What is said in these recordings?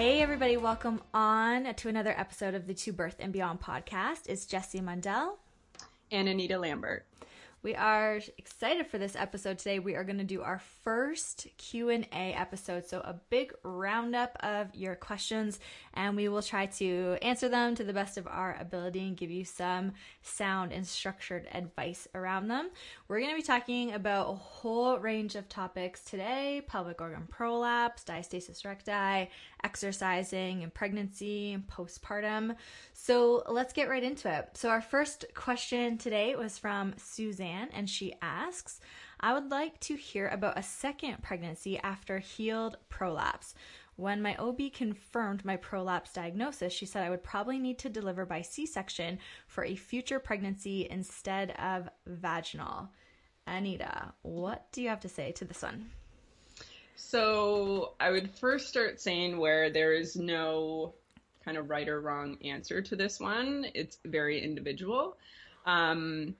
Hey, everybody, welcome on to another episode of the To Birth and Beyond podcast. It's Jessie Mundell and Anita Lambert. We are excited for this episode today. We are going to do our first Q&A episode, so a big roundup of your questions and we will try to answer them to the best of our ability and give you some sound and structured advice around them. We're going to be talking about a whole range of topics today: pelvic organ prolapse, diastasis recti, exercising and pregnancy and postpartum. So, let's get right into it. So, our first question today was from Suzanne and she asks, I would like to hear about a second pregnancy after healed prolapse. When my OB confirmed my prolapse diagnosis, she said I would probably need to deliver by C section for a future pregnancy instead of vaginal. Anita, what do you have to say to this one? So, I would first start saying where there is no kind of right or wrong answer to this one, it's very individual. Um,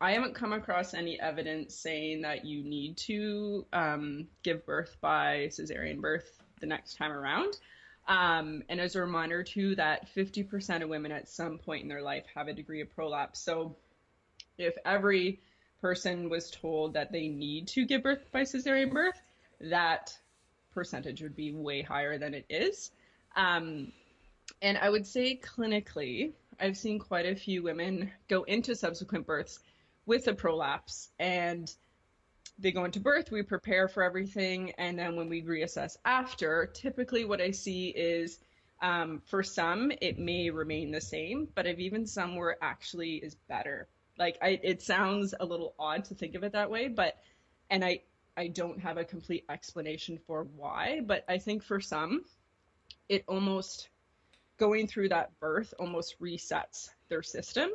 I haven't come across any evidence saying that you need to um, give birth by cesarean birth the next time around. Um, and as a reminder, too, that 50% of women at some point in their life have a degree of prolapse. So if every person was told that they need to give birth by cesarean birth, that percentage would be way higher than it is. Um, and I would say clinically, I've seen quite a few women go into subsequent births with a prolapse and they go into birth, we prepare for everything, and then when we reassess after, typically what I see is um, for some it may remain the same, but I've even some where actually is better. Like I, it sounds a little odd to think of it that way, but and I I don't have a complete explanation for why, but I think for some it almost going through that birth almost resets their system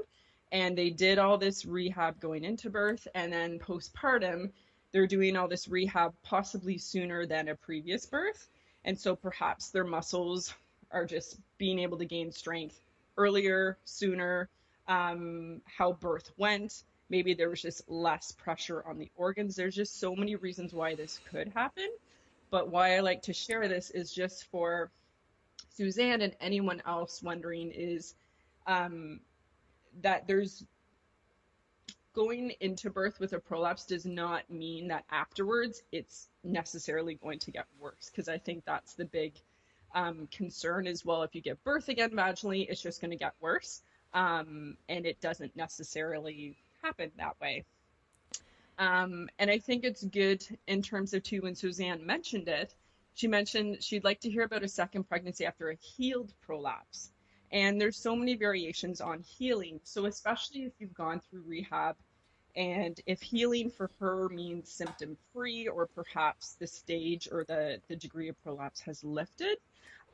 and they did all this rehab going into birth and then postpartum they're doing all this rehab possibly sooner than a previous birth. And so perhaps their muscles are just being able to gain strength earlier sooner um, how birth went. Maybe there was just less pressure on the organs. There's just so many reasons why this could happen. But why i like to share this is just for suzanne and anyone else wondering is um, that there's going into birth with a prolapse does not mean that afterwards it's necessarily going to get worse because I think that's the big um, concern as well. If you give birth again vaginally, it's just going to get worse, um, and it doesn't necessarily happen that way. Um, and I think it's good in terms of too when Suzanne mentioned it. She mentioned she'd like to hear about a second pregnancy after a healed prolapse. And there's so many variations on healing. So, especially if you've gone through rehab, and if healing for her means symptom free, or perhaps the stage or the, the degree of prolapse has lifted,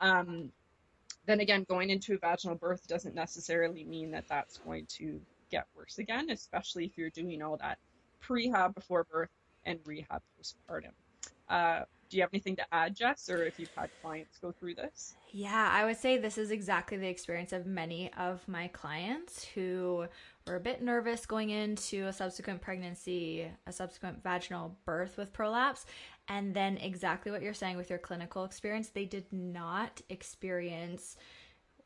um, then again, going into a vaginal birth doesn't necessarily mean that that's going to get worse again, especially if you're doing all that prehab before birth and rehab postpartum. Uh, do you have anything to add, Jess, or if you've had clients go through this? Yeah, I would say this is exactly the experience of many of my clients who were a bit nervous going into a subsequent pregnancy, a subsequent vaginal birth with prolapse, and then exactly what you're saying with your clinical experience, they did not experience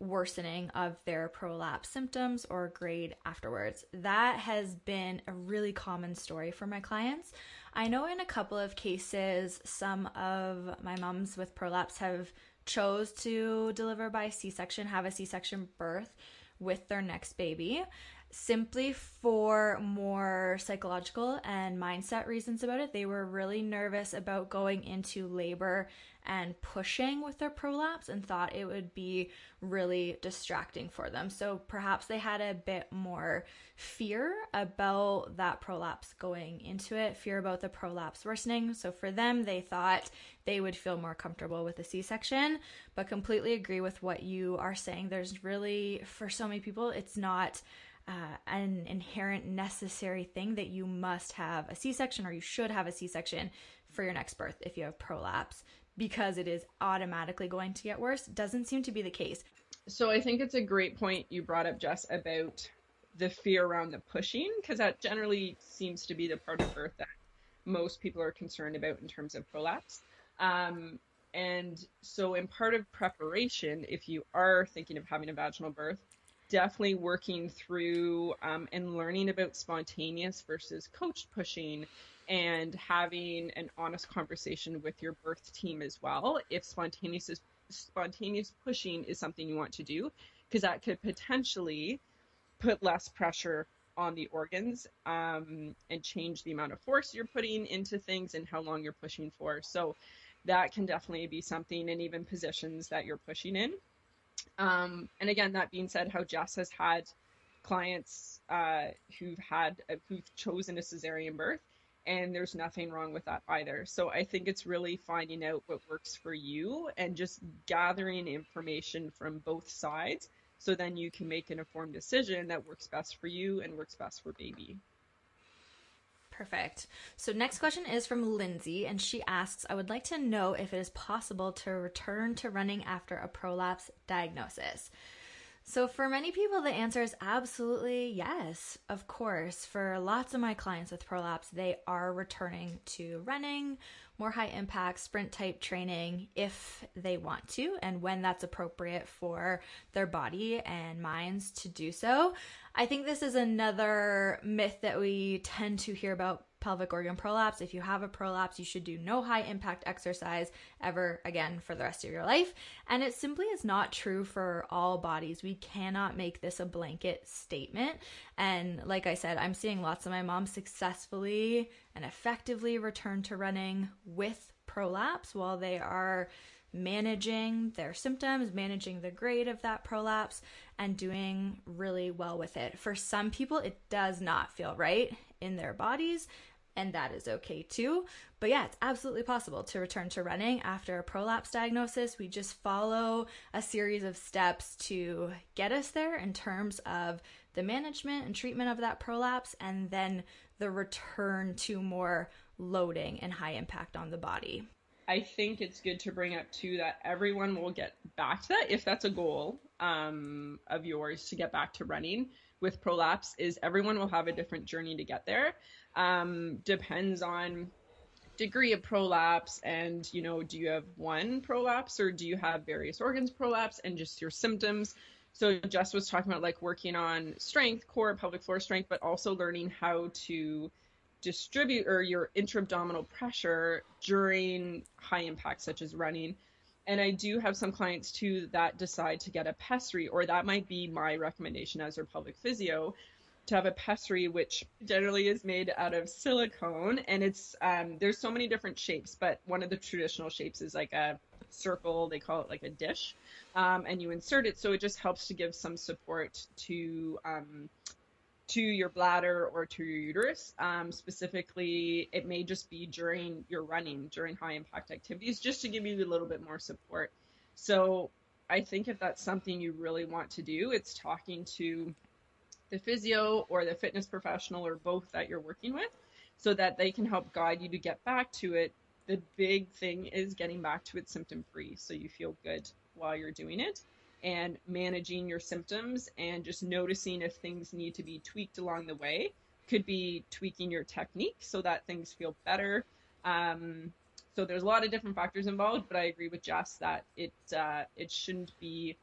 worsening of their prolapse symptoms or grade afterwards. That has been a really common story for my clients. I know in a couple of cases, some of my moms with prolapse have chose to deliver by C-section, have a C-section birth with their next baby simply for more psychological and mindset reasons about it. They were really nervous about going into labor and pushing with their prolapse and thought it would be really distracting for them. So perhaps they had a bit more fear about that prolapse going into it, fear about the prolapse worsening. So for them, they thought they would feel more comfortable with a C section, but completely agree with what you are saying. There's really, for so many people, it's not. Uh, an inherent necessary thing that you must have a C section or you should have a C section for your next birth if you have prolapse because it is automatically going to get worse doesn't seem to be the case. So I think it's a great point you brought up, Jess, about the fear around the pushing, because that generally seems to be the part of birth that most people are concerned about in terms of prolapse. Um, and so, in part of preparation, if you are thinking of having a vaginal birth, definitely working through um, and learning about spontaneous versus coached pushing and having an honest conversation with your birth team as well. If spontaneous is, spontaneous pushing is something you want to do because that could potentially put less pressure on the organs um, and change the amount of force you're putting into things and how long you're pushing for. So that can definitely be something and even positions that you're pushing in um, and again that being said how jess has had clients uh, who've had uh, who've chosen a cesarean birth and there's nothing wrong with that either. So I think it's really finding out what works for you and just gathering information from both sides so then you can make an informed decision that works best for you and works best for baby. Perfect. So, next question is from Lindsay, and she asks I would like to know if it is possible to return to running after a prolapse diagnosis. So, for many people, the answer is absolutely yes, of course. For lots of my clients with prolapse, they are returning to running, more high impact sprint type training if they want to, and when that's appropriate for their body and minds to do so. I think this is another myth that we tend to hear about pelvic organ prolapse. If you have a prolapse, you should do no high impact exercise ever again for the rest of your life. And it simply is not true for all bodies. We cannot make this a blanket statement. And like I said, I'm seeing lots of my moms successfully and effectively return to running with prolapse while they are managing their symptoms, managing the grade of that prolapse, and doing really well with it. For some people, it does not feel right in their bodies, and that is okay too. But yeah, it's absolutely possible to return to running after a prolapse diagnosis. We just follow a series of steps to get us there in terms of the management and treatment of that prolapse and then the return to more loading and high impact on the body. I think it's good to bring up too that everyone will get back to that if that's a goal um, of yours to get back to running with prolapse is everyone will have a different journey to get there um, depends on degree of prolapse and you know do you have one prolapse or do you have various organs prolapse and just your symptoms? So jess was talking about like working on strength core pelvic floor strength but also learning how to distribute or your intra-abdominal pressure during high impact such as running. And i do have some clients too that decide to get a pessary or that might be my recommendation as their pelvic physio to have a pessary, which generally is made out of silicone, and it's um, there's so many different shapes, but one of the traditional shapes is like a circle. They call it like a dish, um, and you insert it, so it just helps to give some support to um, to your bladder or to your uterus. Um, specifically, it may just be during your running, during high impact activities, just to give you a little bit more support. So I think if that's something you really want to do, it's talking to the physio or the fitness professional or both that you're working with so that they can help guide you to get back to it. The big thing is getting back to it symptom free so you feel good while you're doing it and managing your symptoms and just noticing if things need to be tweaked along the way. Could be tweaking your technique so that things feel better. Um, so there's a lot of different factors involved, but I agree with Jess that it uh, it shouldn't be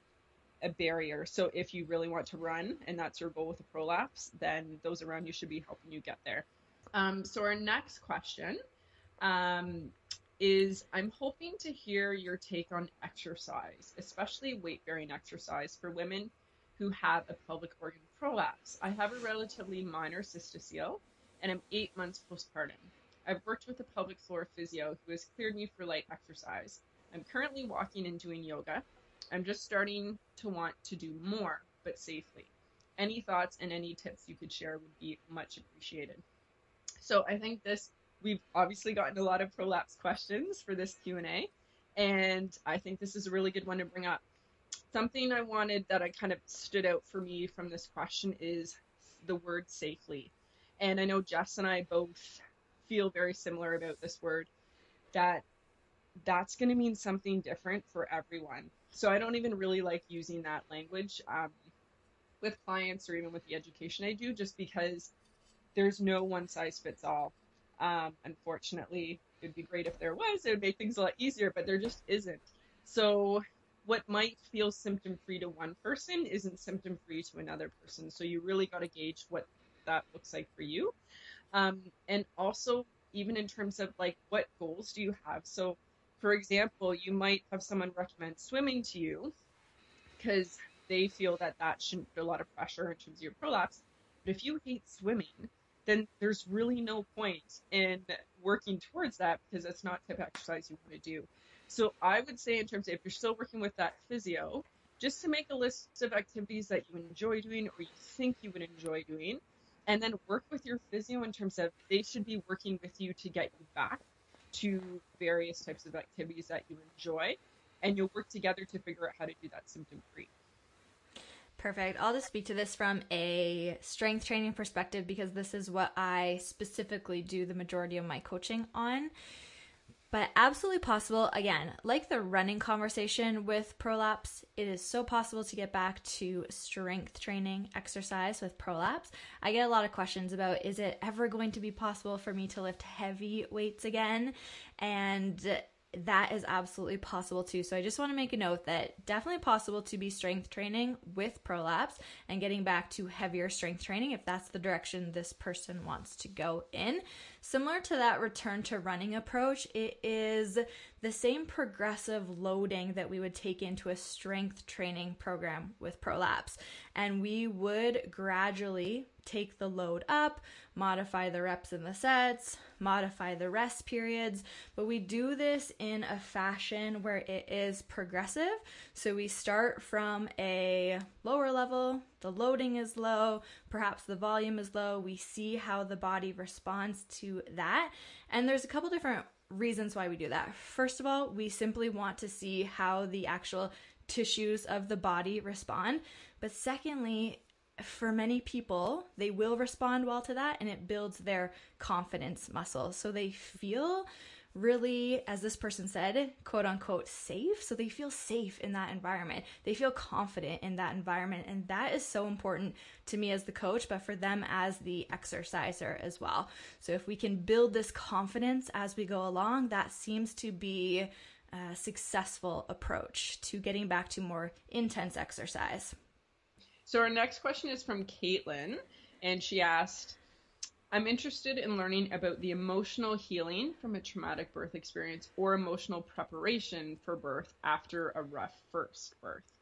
a barrier. So if you really want to run and that's your goal with a prolapse, then those around you should be helping you get there. Um, so our next question um, is I'm hoping to hear your take on exercise, especially weight bearing exercise for women who have a pelvic organ prolapse. I have a relatively minor cystocele and I'm eight months postpartum. I've worked with a pelvic floor physio who has cleared me for light exercise. I'm currently walking and doing yoga. I'm just starting to want to do more, but safely. Any thoughts and any tips you could share would be much appreciated. So I think this we've obviously gotten a lot of prolapse questions for this Q&A and I think this is a really good one to bring up. Something I wanted that I kind of stood out for me from this question is the word safely. And I know Jess and I both feel very similar about this word that that's going to mean something different for everyone. So I don't even really like using that language um, with clients or even with the education I do, just because there's no one size fits all. Um, unfortunately, it'd be great if there was. It would make things a lot easier, but there just isn't. So what might feel symptom free to one person isn't symptom free to another person. So you really got to gauge what that looks like for you. Um, and also, even in terms of like what goals do you have? So, for example, you might have someone recommend swimming to you because they feel that that shouldn't put a lot of pressure in terms of your prolapse. But if you hate swimming, then there's really no point in working towards that because it's not type of exercise you want to do. So I would say in terms of if you're still working with that physio, just to make a list of activities that you enjoy doing or you think you would enjoy doing, and then work with your physio in terms of they should be working with you to get you back to various types of activities that you enjoy, and you'll work together to figure out how to do that symptom free. Perfect. I'll just speak to this from a strength training perspective because this is what I specifically do the majority of my coaching on but absolutely possible. Again, like the running conversation with prolapse, it is so possible to get back to strength training exercise with prolapse. I get a lot of questions about is it ever going to be possible for me to lift heavy weights again? And that is absolutely possible too. So I just want to make a note that definitely possible to be strength training with prolapse and getting back to heavier strength training if that's the direction this person wants to go in. Similar to that return to running approach, it is the same progressive loading that we would take into a strength training program with prolapse. And we would gradually take the load up, modify the reps and the sets, modify the rest periods, but we do this in a fashion where it is progressive. So we start from a lower level, the loading is low, perhaps the volume is low. We see how the body responds to that. And there's a couple different reasons why we do that. First of all, we simply want to see how the actual tissues of the body respond. But secondly, for many people, they will respond well to that and it builds their confidence muscle. So they feel really, as this person said, quote unquote, safe. So they feel safe in that environment. They feel confident in that environment. And that is so important to me as the coach, but for them as the exerciser as well. So if we can build this confidence as we go along, that seems to be a successful approach to getting back to more intense exercise. So our next question is from Caitlin, and she asked, I'm interested in learning about the emotional healing from a traumatic birth experience or emotional preparation for birth after a rough first birth.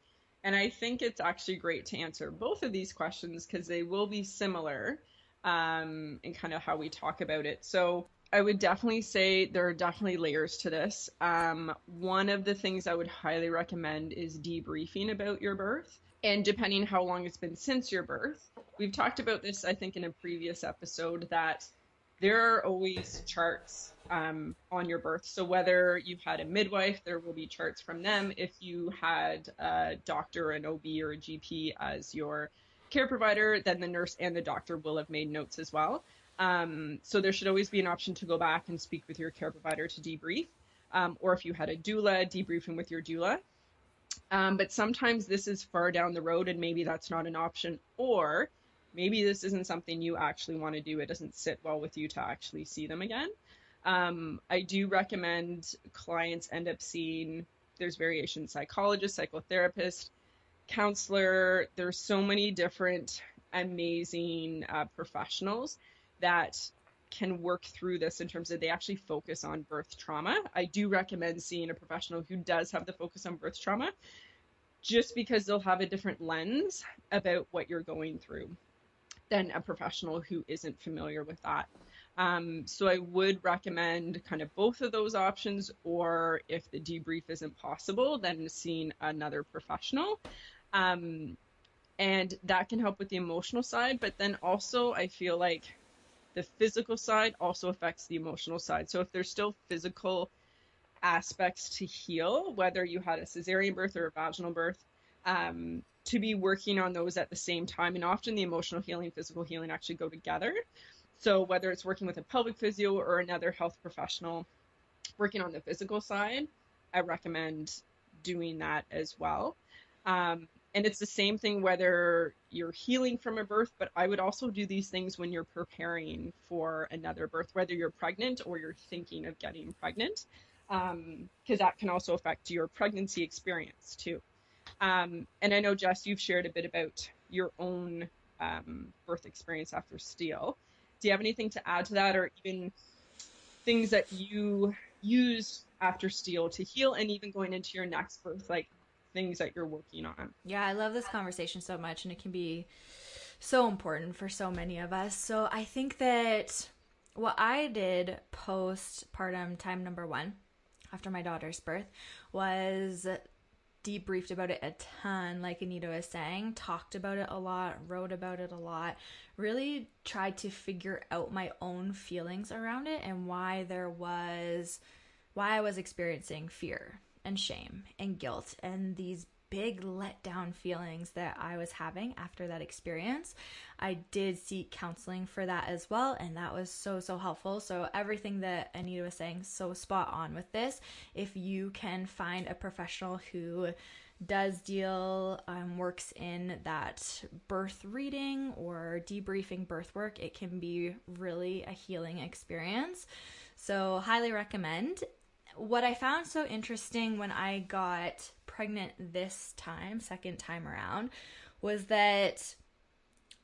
And I think it's actually great to answer both of these questions because they will be similar um, in kind of how we talk about it. So I would definitely say there are definitely layers to this. Um, one of the things I would highly recommend is debriefing about your birth and depending how long it's been since your birth. We've talked about this, I think, in a previous episode that there are always charts um, on your birth. So whether you've had a midwife, there will be charts from them. If you had a doctor, an OB, or a GP as your care provider, then the nurse and the doctor will have made notes as well. Um, so there should always be an option to go back and speak with your care provider to debrief. Um, or if you had a doula, debriefing with your doula. Um, but sometimes this is far down the road and maybe that's not an option. Or maybe this isn't something you actually want to do. It doesn't sit well with you to actually see them again. Um, I do recommend clients end up seeing, there's variation psychologist, psychotherapist, counselor. There's so many different amazing uh, professionals that can work through this in terms of they actually focus on birth trauma. I do recommend seeing a professional who does have the focus on birth trauma just because they'll have a different lens about what you're going through than a professional who isn't familiar with that. Um, so I would recommend kind of both of those options, or if the debrief isn't possible, then seeing another professional. Um, and that can help with the emotional side, but then also I feel like the physical side also affects the emotional side. So if there's still physical aspects to heal, whether you had a cesarean birth or a vaginal birth, um, to be working on those at the same time. And often the emotional healing, physical healing actually go together. So whether it's working with a pelvic physio or another health professional working on the physical side, I recommend doing that as well. Um, and it's the same thing whether you're healing from a birth, but I would also do these things when you're preparing for another birth, whether you're pregnant or you're thinking of getting pregnant, because um, that can also affect your pregnancy experience too. Um, and I know, Jess, you've shared a bit about your own um, birth experience after Steele. Do you have anything to add to that, or even things that you use after Steele to heal, and even going into your next birth, like things that you're working on? Yeah, I love this conversation so much, and it can be so important for so many of us. So I think that what I did postpartum time number one after my daughter's birth was debriefed about it a ton, like Anita was saying, talked about it a lot, wrote about it a lot, really tried to figure out my own feelings around it and why there was, why I was experiencing fear and shame and guilt and these big letdown feelings that I was having after that experience. I did seek counseling for that as well, and that was so, so helpful. So, everything that Anita was saying, so spot on with this. If you can find a professional who does deal, um, works in that birth reading or debriefing birth work, it can be really a healing experience. So, highly recommend. What I found so interesting when I got pregnant this time, second time around, was that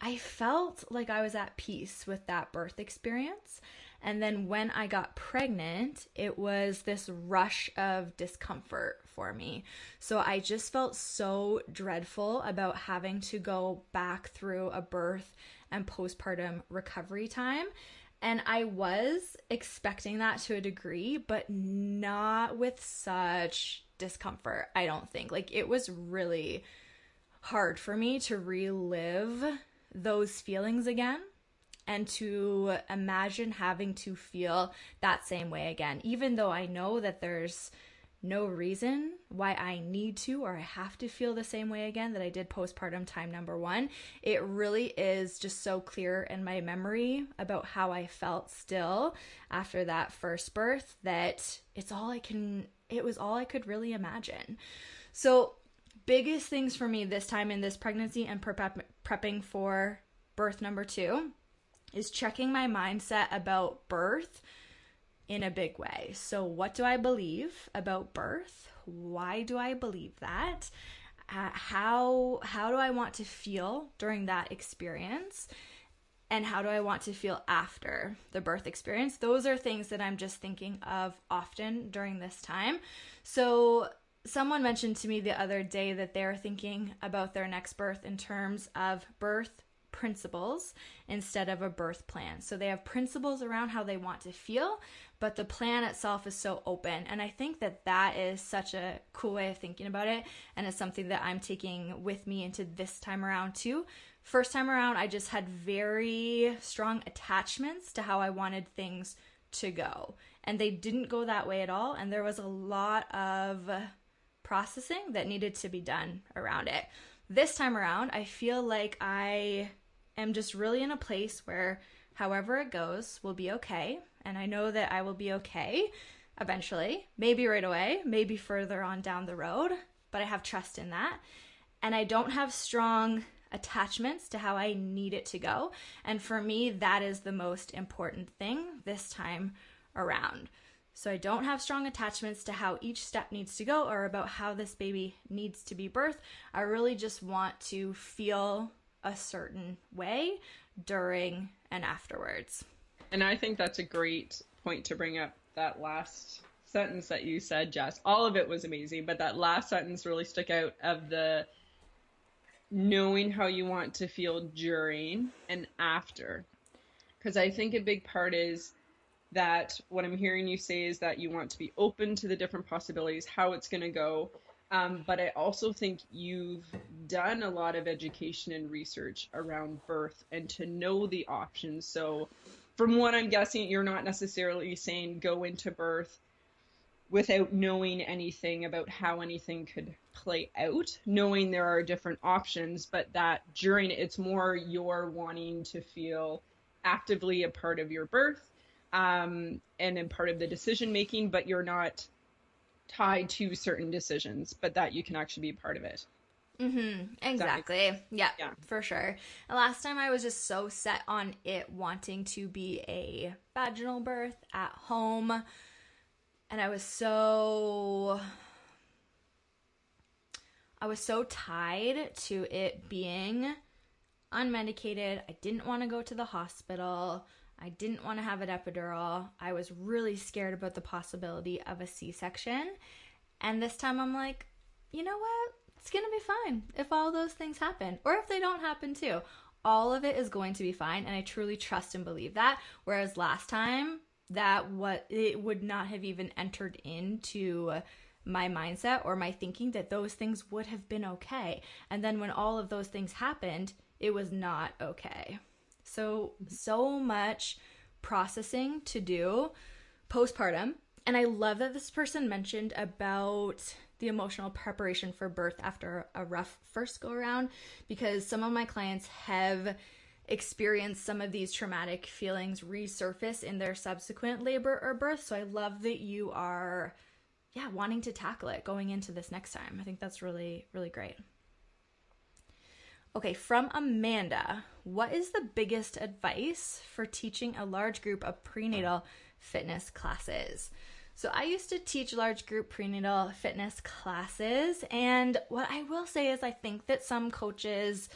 I felt like I was at peace with that birth experience. And then when I got pregnant, it was this rush of discomfort for me. So I just felt so dreadful about having to go back through a birth and postpartum recovery time. And I was expecting that to a degree, but not with such discomfort, I don't think. Like it was really hard for me to relive those feelings again and to imagine having to feel that same way again, even though I know that there's no reason why I need to or I have to feel the same way again that I did postpartum time number one. It really is just so clear in my memory about how I felt still after that first birth that it's all I can it was all I could really imagine. So, biggest things for me this time in this pregnancy and prep- prepping for birth number two is checking my mindset about birth in a big way. So, what do I believe about birth? Why do I believe that? Uh, how how do I want to feel during that experience? and how do I want to feel after the birth experience? Those are things that I'm just thinking of often during this time. So, someone mentioned to me the other day that they're thinking about their next birth in terms of birth principles instead of a birth plan. So, they have principles around how they want to feel, but the plan itself is so open. And I think that that is such a cool way of thinking about it. And it's something that I'm taking with me into this time around too First time around, I just had very strong attachments to how I wanted things to go. And they didn't go that way at all. And there was a lot of processing that needed to be done around it. This time around, I feel like I am just really in a place where however it goes will be okay. And I know that I will be okay eventually, maybe right away, maybe further on down the road, but I have trust in that. And I don't have strong attachments to how I need it to go. And for me, that is the most important thing this time around. So I don't have strong attachments to how each step needs to go or about how this baby needs to be birthed. I really just want to feel a certain way during and afterwards. And I think that's a great point to bring up that last sentence that you said, Jess, all of it was amazing, but that last sentence really stuck out of the knowing how you want to feel during and after. Because I think a big part is that what I'm hearing you say is that you want to be open to the different possibilities, how it's going to go. Um, but I also think you've done a lot of education and research around birth and to know the options. So, from what I'm guessing, you're not necessarily saying go into birth without knowing anything about how anything could play out, knowing there are different options, but that during it's more you're wanting to feel actively a part of your birth um, and in part of the decision making, but you're not tied to certain decisions, but that you can actually be part of it. Mm-hmm. Exactly. Yeah, yeah, for sure. last time I was just so set on it wanting to be a vaginal birth at home. And I was so I was so tied to it being unmedicated. I didn't want to go to the hospital. I didn't want to have an epidural. I was really scared about the possibility of a C section. And this time I'm like, you know what? It's going to be fine if all those things happen, or if they don't happen too. All of it is going to be fine. And I truly trust and believe that. Whereas last time, that what it would not have even entered into my mindset or my thinking that those things would have been okay. And then when all of those things happened, it was not okay. So, so much processing to do postpartum. And I love that this person mentioned about the emotional preparation for birth after a rough first go around because some of my clients have experienced some of these traumatic feelings resurface in their subsequent labor or birth. So I love that you are yeah, wanting to tackle it going into this next time. I think that's really really great. Okay, from Amanda, what is the biggest advice for teaching a large group of prenatal fitness classes? So, I used to teach large group prenatal fitness classes, and what I will say is, I think that some coaches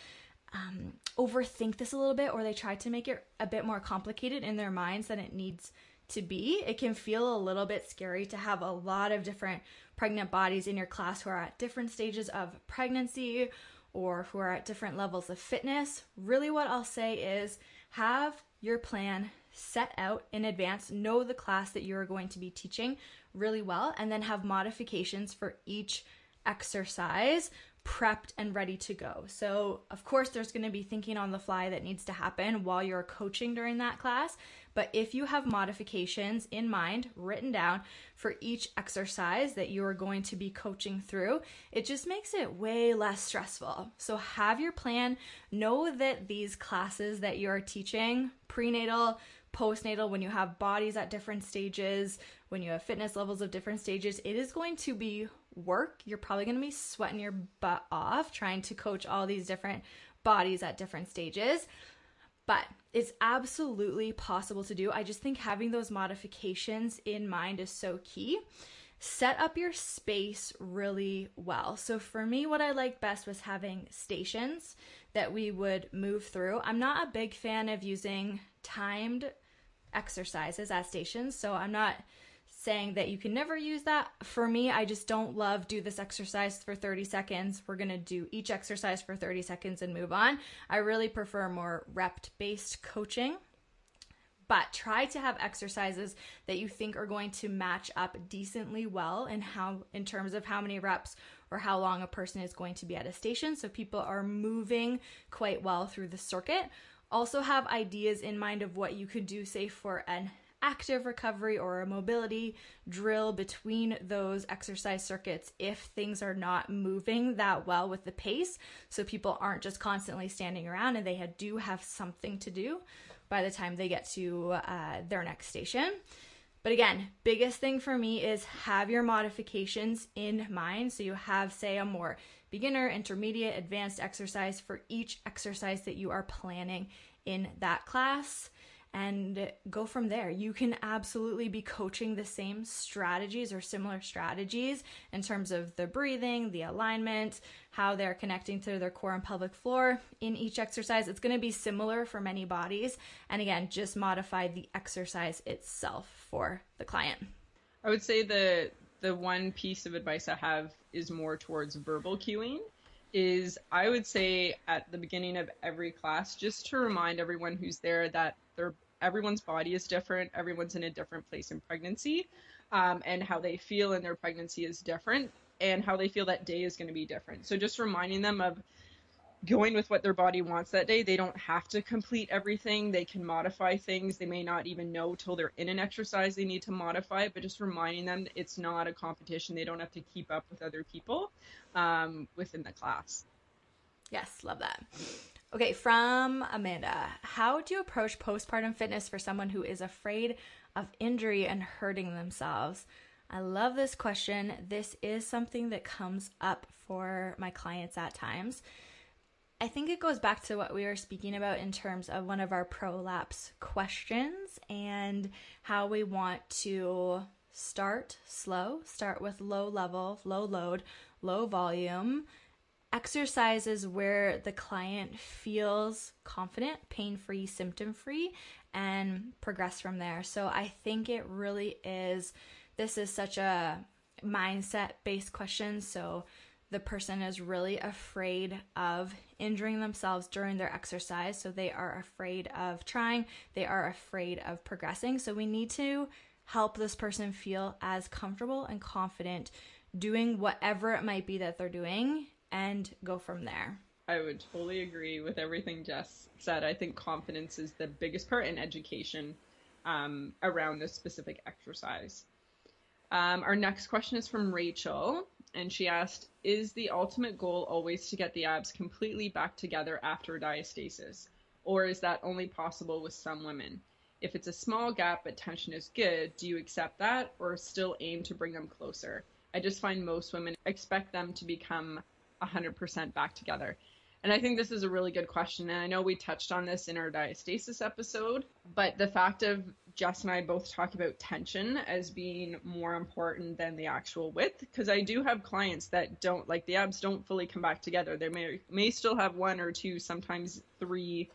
um, overthink this a little bit or they try to make it a bit more complicated in their minds than it needs to be. It can feel a little bit scary to have a lot of different pregnant bodies in your class who are at different stages of pregnancy or who are at different levels of fitness, really what I'll say is have your plan set out in advance, know the class that you're going to be teaching really well, and then have modifications for each exercise prepped and ready to go. So, of course, there's going to be thinking on the fly that needs to happen while you're coaching during that class. But if you have modifications in mind written down for each exercise that you are going to be coaching through, it just makes it way less stressful. So, have your plan. Know that these classes that you're teaching, prenatal, postnatal, when you have bodies at different stages, when you have fitness levels of different stages, it is going to be work. You're probably going to be sweating your butt off trying to coach all these different bodies at different stages. But it's absolutely possible to do. I just think having those modifications in mind is so key. Set up your space really well. So, for me, what I liked best was having stations that we would move through. I'm not a big fan of using timed exercises at stations, so I'm not saying that you can never use that. For me, I just don't love do this exercise for 30 seconds. We're going to do each exercise for 30 seconds and move on. I really prefer more rep based coaching. But try to have exercises that you think are going to match up decently well in how in terms of how many reps or how long a person is going to be at a station so people are moving quite well through the circuit. Also have ideas in mind of what you could do say for an active recovery or a mobility drill between those exercise circuits if things are not moving that well with the pace. So people aren't just constantly standing around and they do have something to do by the time they get to uh, their next station. But again, biggest thing for me is have your modifications in mind. So you have, say, a more beginner, intermediate, advanced exercise for each exercise that you are planning in that class and go from there. You can absolutely be coaching the same strategies or similar strategies in terms of the breathing, the alignment, how they're connecting to their core and pelvic floor in each exercise. It's going to be similar for many bodies. And again, just modify the exercise itself for the client. I would say the the one piece of advice I have is more towards verbal cueing. Is I would say at the beginning of every class, just to remind everyone who's there that their everyone's body is different, everyone's in a different place in pregnancy, um, and how they feel in their pregnancy is different, and how they feel that day is going to be different. So just reminding them of going with what their body wants that day. They don't have to complete everything. They can modify things. They may not even know till they're in an exercise they need to modify it, but just reminding them it's not a competition. They don't have to keep up with other people um, within the class. Yes, love that. Okay, from Amanda, how do you approach postpartum fitness for someone who is afraid of injury and hurting themselves? I love this question. This is something that comes up for my clients at times. I think it goes back to what we were speaking about in terms of one of our prolapse questions and how we want to start slow, start with low level, low load, low volume, exercises where the client feels confident, pain free, symptom free, and progress from there. So I think it really is, this is such a mindset based question. So the person is really afraid of injuring themselves during their exercise. So they are afraid of trying, they are afraid of progressing. So we need to help this person feel as comfortable and confident doing whatever it might be that they're doing and go from there. I would totally agree with everything Jess said. I think confidence is the biggest part in education um, around this specific exercise. Um, our next question is from Rachel and she asked, Is the ultimate goal always to get the abs completely back together after diastasis? Or is that only possible with some women? If it's a small gap but tension is good, do you accept that or still aim to bring them closer? I just find most women expect them to become 100% back together. And I think this is a really good question. And I know we touched on this in our diastasis episode, but the fact of Jess and I both talk about tension as being more important than the actual width, because I do have clients that don't like the abs don't fully come back together. They may may still have one or two, sometimes three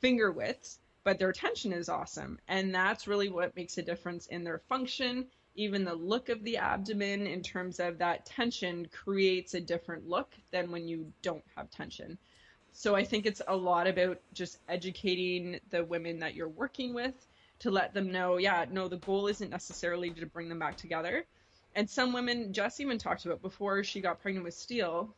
finger widths, but their tension is awesome. And that's really what makes a difference in their function. Even the look of the abdomen in terms of that tension creates a different look than when you don't have tension. So I think it's a lot about just educating the women that you're working with to let them know, yeah, no, the goal isn't necessarily to bring them back together. And some women, Jess even talked about before she got pregnant with Steele,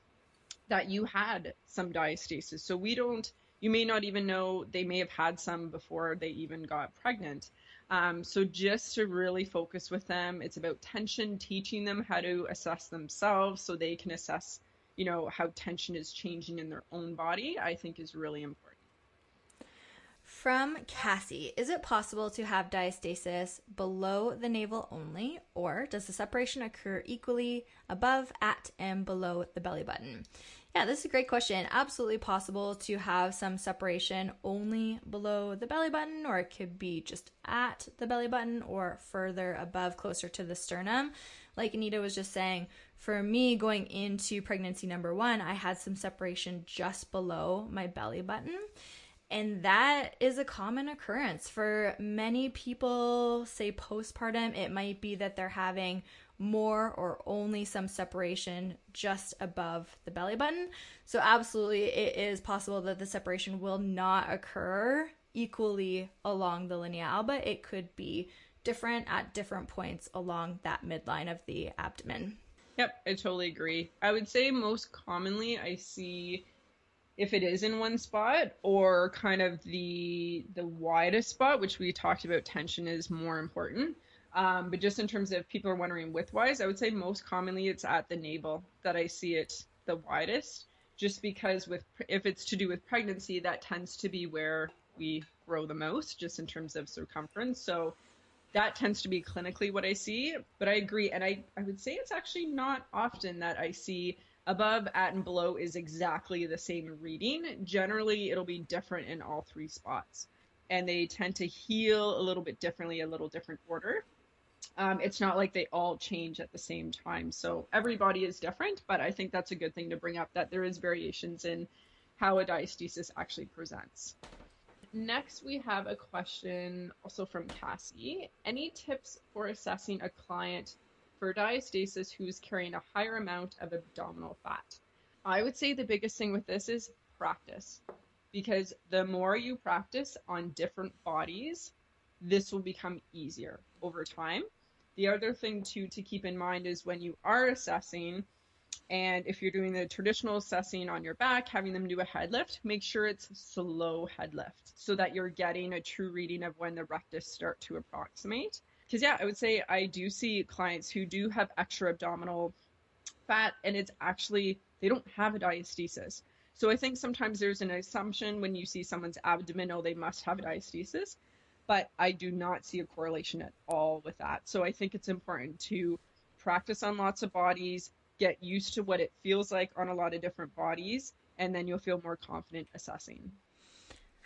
that you had some diastasis. So we don't, you may not even know they may have had some before they even got pregnant. Um, so just to really focus with them, it's about tension, teaching them how to assess themselves so they can assess you know, how tension is changing in their own body, I think is really important. From Cassie, is it possible to have diastasis below the navel only, or does the separation occur equally above, at, and below the belly button? Yeah, this is a great question. Absolutely possible to have some separation only below the belly button, or it could be just at the belly button or further above, closer to the sternum. Like Anita was just saying, for me going into pregnancy number one, I had some separation just below my belly button. And that is a common occurrence for many people, say postpartum. It might be that they're having more or only some separation just above the belly button. So, absolutely, it is possible that the separation will not occur equally along the linea alba. It could be different at different points along that midline of the abdomen. Yep, I totally agree. I would say most commonly I see if it is in one spot or kind of the the widest spot, which we talked about tension is more important. Um, but just in terms of people are wondering width wise, I would say most commonly it's at the navel that I see it the widest. Just because with if it's to do with pregnancy, that tends to be where we grow the most, just in terms of circumference. So that tends to be clinically what I see. But I agree. And I, I would say it's actually not often that I see above, at, and below is exactly the same reading. Generally, it'll be different in all three spots. And they tend to heal a little bit differently, a little different order. Um, it's not like they all change at the same time. So everybody is different, but I think that's a good thing to bring up that there is variations in how a diastasis actually presents. next, we have a question also from Cassie. Any tips for assessing a client for diastasis who's carrying a higher amount of abdominal fat? I would say the biggest thing with this is practice because the more you practice on different bodies, this will become easier over time. The other thing too to keep in mind is when you are assessing, and if you're doing the traditional assessing on your back, having them do a head lift, make sure it's slow head lift so that you're getting a true reading of when the rectus start to approximate. Because yeah, I would say I do see clients who do have extra abdominal fat and it's actually they don't have a diastasis. So I think sometimes there's an assumption when you see someone's abdomen, oh, they must have a diastasis but I do not see a correlation at all with that. So I think it's important to practice on lots of bodies, get used to what it feels like on a lot of different bodies, and then you'll feel more confident assessing.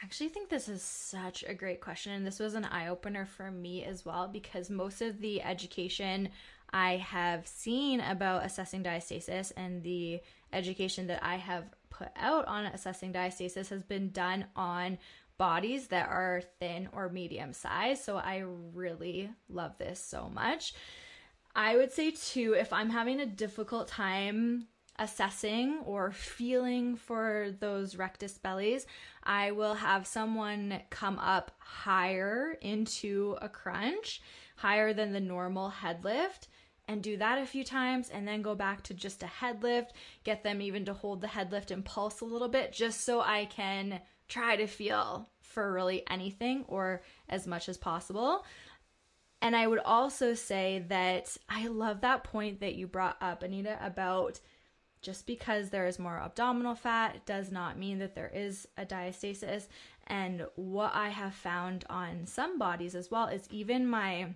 I actually think this is such a great question. And this was an eye opener for me as well because most of the education I have seen about assessing diastasis and the education that I have put out on assessing diastasis has been done on bodies that are thin or medium size. So I really love this so much. I would say, too, if I'm having a difficult time assessing or feeling for those rectus bellies, I will have someone come up higher into a crunch, higher than the normal head lift, and do that a few times and then go back to just a head lift, get them even to hold the head lift and pulse a little bit just so I can try to feel for really anything or as much as possible. And I would also say that I love that point that you brought up, Anita, about just because there is more abdominal fat does not mean that there is a diastasis. And what I have found on some bodies as well is even my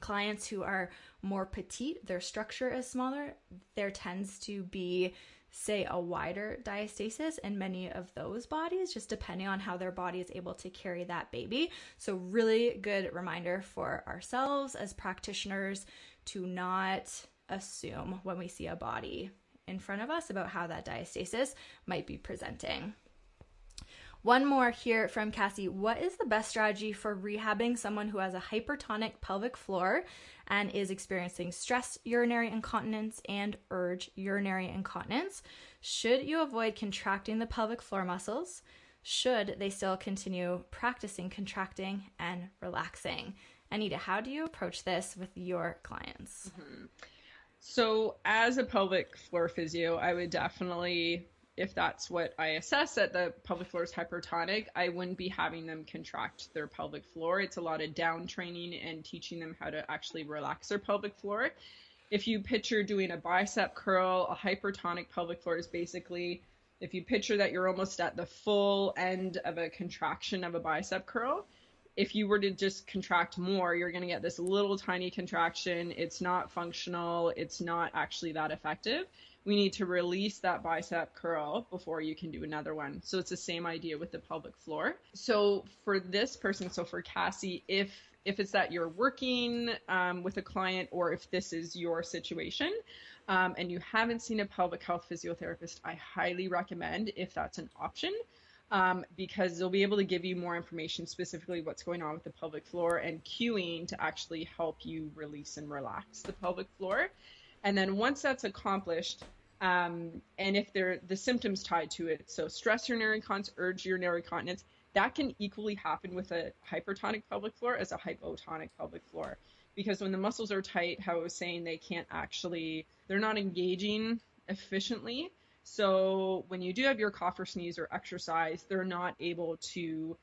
clients who are more petite, their structure is smaller, there tends to be say a wider diastasis in many of those bodies just depending on how their body is able to carry that baby. So really good reminder for ourselves as practitioners to not assume when we see a body in front of us about how that diastasis might be presenting one more here from Cassie. What is the best strategy for rehabbing someone who has a hypertonic pelvic floor and is experiencing stress urinary incontinence and urge urinary incontinence? Should you avoid contracting the pelvic floor muscles? Should they still continue practicing contracting and relaxing? Anita, how do you approach this with your clients? Mm-hmm. So, as a pelvic floor physio, I would definitely if that's what I assess that the pelvic floor is hypertonic, I wouldn't be having them contract their pelvic floor. It's a lot of down training and teaching them how to actually relax their pelvic floor. If you picture doing a bicep curl, a hypertonic pelvic floor is basically if you picture that you're almost at the full end of a contraction of a bicep curl. If you were to just contract more, you're going to get this little tiny contraction. It's not functional. It's not actually that effective we need to release that bicep curl before you can do another one. So it's the same idea with the pelvic floor. So for this person, so for Cassie, if if it's that you're working um, with a client or if this is your situation um, and you haven't seen a pelvic health physiotherapist, I highly recommend if that's an option. Um, because they'll be able to give you more information specifically what's going on with the pelvic floor and cueing to actually help you release and relax the pelvic floor. And then once that's accomplished, um, and if there the symptoms tied to it, so stress urinary incontinence, urge urinary incontinence, that can equally happen with a hypertonic pelvic floor as a hypotonic pelvic floor. Because when the muscles are tight, how I was saying, they can't actually, they're not engaging efficiently. So when you do have your cough or sneeze or exercise, they're not able to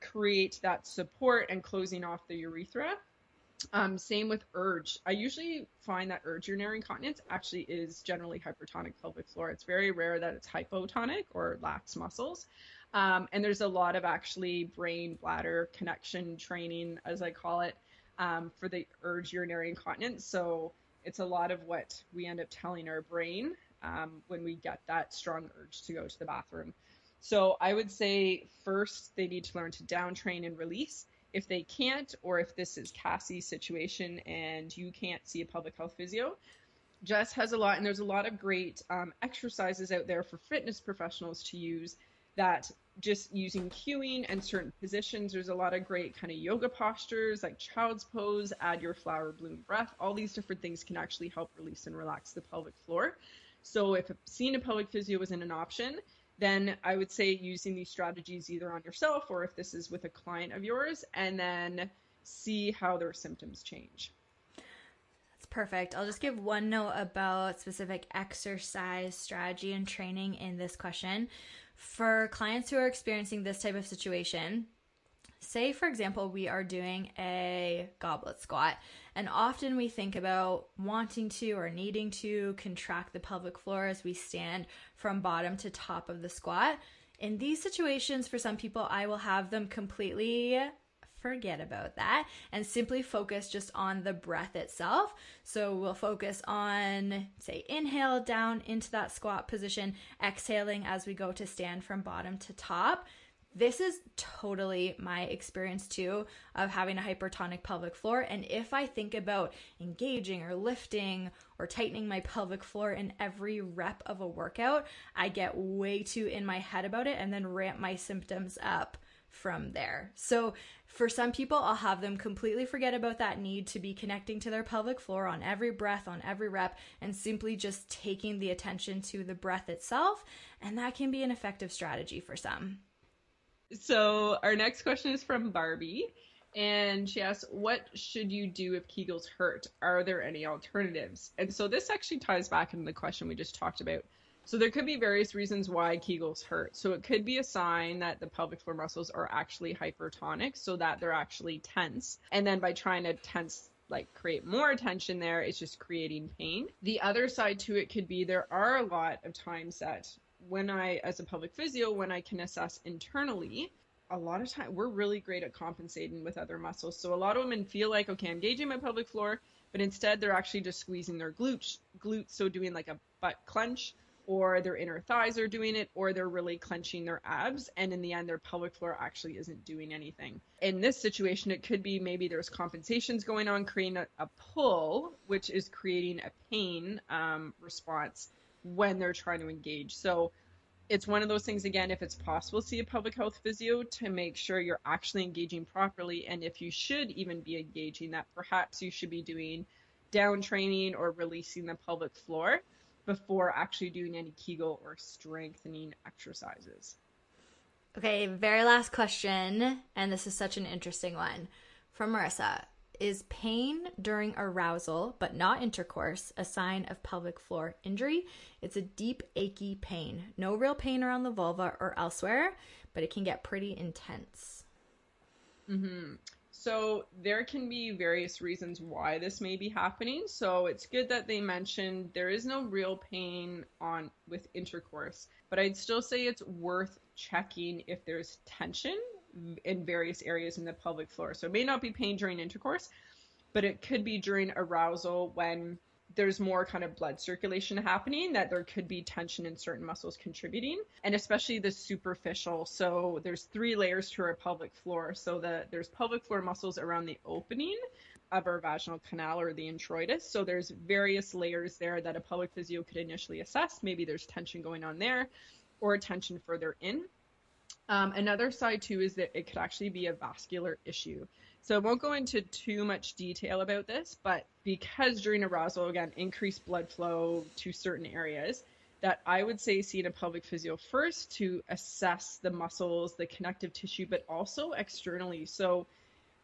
create that support and closing off the urethra. Um, same with urge. I usually find that urge urinary incontinence actually is generally hypertonic pelvic floor. It's very rare that it's hypotonic or lax muscles. Um, and there's a lot of actually brain bladder connection training, as I call it, um, for the urge urinary incontinence. So it's a lot of what we end up telling our brain um, when we get that strong urge to go to the bathroom. So I would say first they need to learn to down train and release if they can't, or if this is Cassie's situation and you can't see a pelvic health physio, Jess has a lot, and there's a lot of great um, exercises out there for fitness professionals to use that just using cueing and certain positions. There's a lot of great kind of yoga postures like child's pose, add your flower bloom breath. All these different things can actually help release and relax the pelvic floor. So if seeing a pelvic physio isn't an option, then I would say using these strategies either on yourself or if this is with a client of yours, and then see how their symptoms change. That's perfect. I'll just give one note about specific exercise strategy and training in this question. For clients who are experiencing this type of situation, say for example we are doing a goblet squat and often we think about wanting to or needing to contract the pelvic floor as we stand from bottom to top of the squat in these situations for some people i will have them completely forget about that and simply focus just on the breath itself. So we'll focus on, say, inhale down into that squat position, exhaling as we go to stand from bottom to top. This is totally my experience too of having a hypertonic pelvic floor. And if I think about engaging or lifting or tightening my pelvic floor in every rep of a workout, I get way too in my head about it and then ramp my symptoms up from there. So, for some people, I'll have them completely forget about that need to be connecting to their pelvic floor on every breath, on every rep, and simply just taking the attention to the breath itself. And that can be an effective strategy for some. So, our next question is from Barbie. And she asks, What should you do if Kegels hurt? Are there any alternatives? And so, this actually ties back into the question we just talked about so there could be various reasons why Kegels hurt. So it could be a sign that the pelvic floor muscles are actually hypertonic, so that they're actually tense. And then by trying to tense like create more tension there, it's just creating pain. The other side to it could be there are a lot of times that when I, as a pelvic physio, when I can assess internally, a lot of time we're really great at compensating with other muscles. So a lot of women feel like, okay, I'm gauging my pelvic floor, but instead they're actually just squeezing their glutes, glutes, so doing like a butt clench or their inner thighs are doing it, or they're really clenching their abs, and in the end, their pelvic floor actually isn't doing anything. In this situation, it could be maybe there's compensations going on, creating a, a pull, which is creating a pain um, response when they're trying to engage. So it's one of those things again if it's possible see a pelvic health physio to make sure you're actually engaging properly and if you should even be engaging that perhaps you should be doing down training or releasing the pelvic floor before actually doing any Kegel or strengthening exercises. Okay, very last question, and this is such an interesting one from Marissa. Is pain during arousal, but not intercourse, a sign of pelvic floor injury? It's a deep, achy pain. No real pain around the vulva or elsewhere, but it can get pretty intense. Mm-hmm. So there can be various reasons why this may be happening. So it's good that they mentioned there is no real pain on with intercourse, but I'd still say it's worth checking if there's tension in various areas in the pelvic floor. So it may not be pain during intercourse, but it could be during arousal when there's more kind of blood circulation happening, that there could be tension in certain muscles contributing, and especially the superficial. So there's three layers to our pelvic floor. So the there's pelvic floor muscles around the opening of our vaginal canal or the introitus. So there's various layers there that a pelvic physio could initially assess. Maybe there's tension going on there, or tension further in. Um, another side too is that it could actually be a vascular issue. So I won't go into too much detail about this, but because during arousal, again, increased blood flow to certain areas, that I would say seeing a pelvic physio first to assess the muscles, the connective tissue, but also externally. So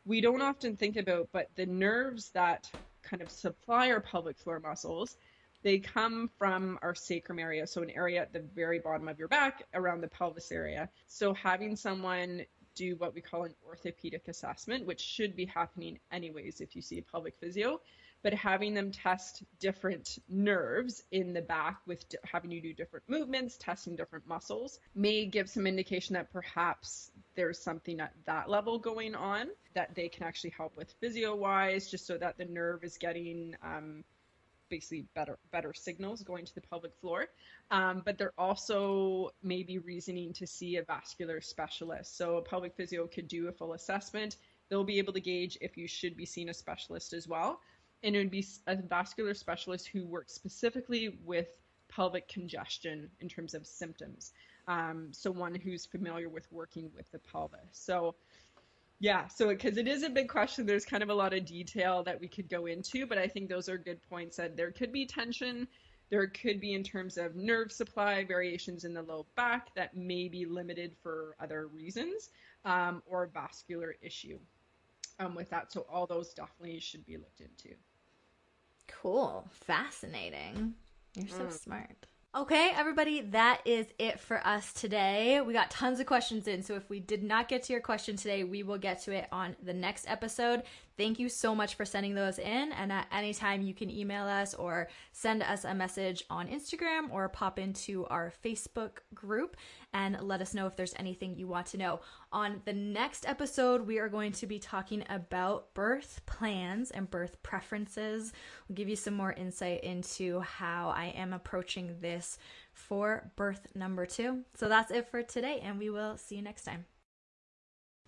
we don't often think about, but the nerves that kind of supply our pelvic floor muscles, they come from our sacrum area, so an area at the very bottom of your back around the pelvis area. So having someone do what we call an orthopedic assessment, which should be happening anyways if you see a pelvic physio. But having them test different nerves in the back with d- having you do different movements, testing different muscles, may give some indication that perhaps there's something at that level going on that they can actually help with physio wise, just so that the nerve is getting um, basically better better signals going to the pelvic floor. Um, but they're also maybe reasoning to see a vascular specialist. So a pelvic physio could do a full assessment. They'll be able to gauge if you should be seeing a specialist as well. And it would be a vascular specialist who works specifically with pelvic congestion in terms of symptoms. Um, so one who's familiar with working with the pelvis. So yeah, so because it is a big question, there's kind of a lot of detail that we could go into, but I think those are good points that there could be tension. There could be, in terms of nerve supply, variations in the low back that may be limited for other reasons um, or vascular issue um, with that. So, all those definitely should be looked into. Cool. Fascinating. You're so mm. smart. Okay, everybody, that is it for us today. We got tons of questions in, so if we did not get to your question today, we will get to it on the next episode. Thank you so much for sending those in, and at any time you can email us or send us a message on Instagram or pop into our Facebook group and let us know if there's anything you want to know. On the next episode, we are going to be talking about birth plans and birth preferences. We'll give you some more insight into how I am approaching this for birth number two. So that's it for today, and we will see you next time.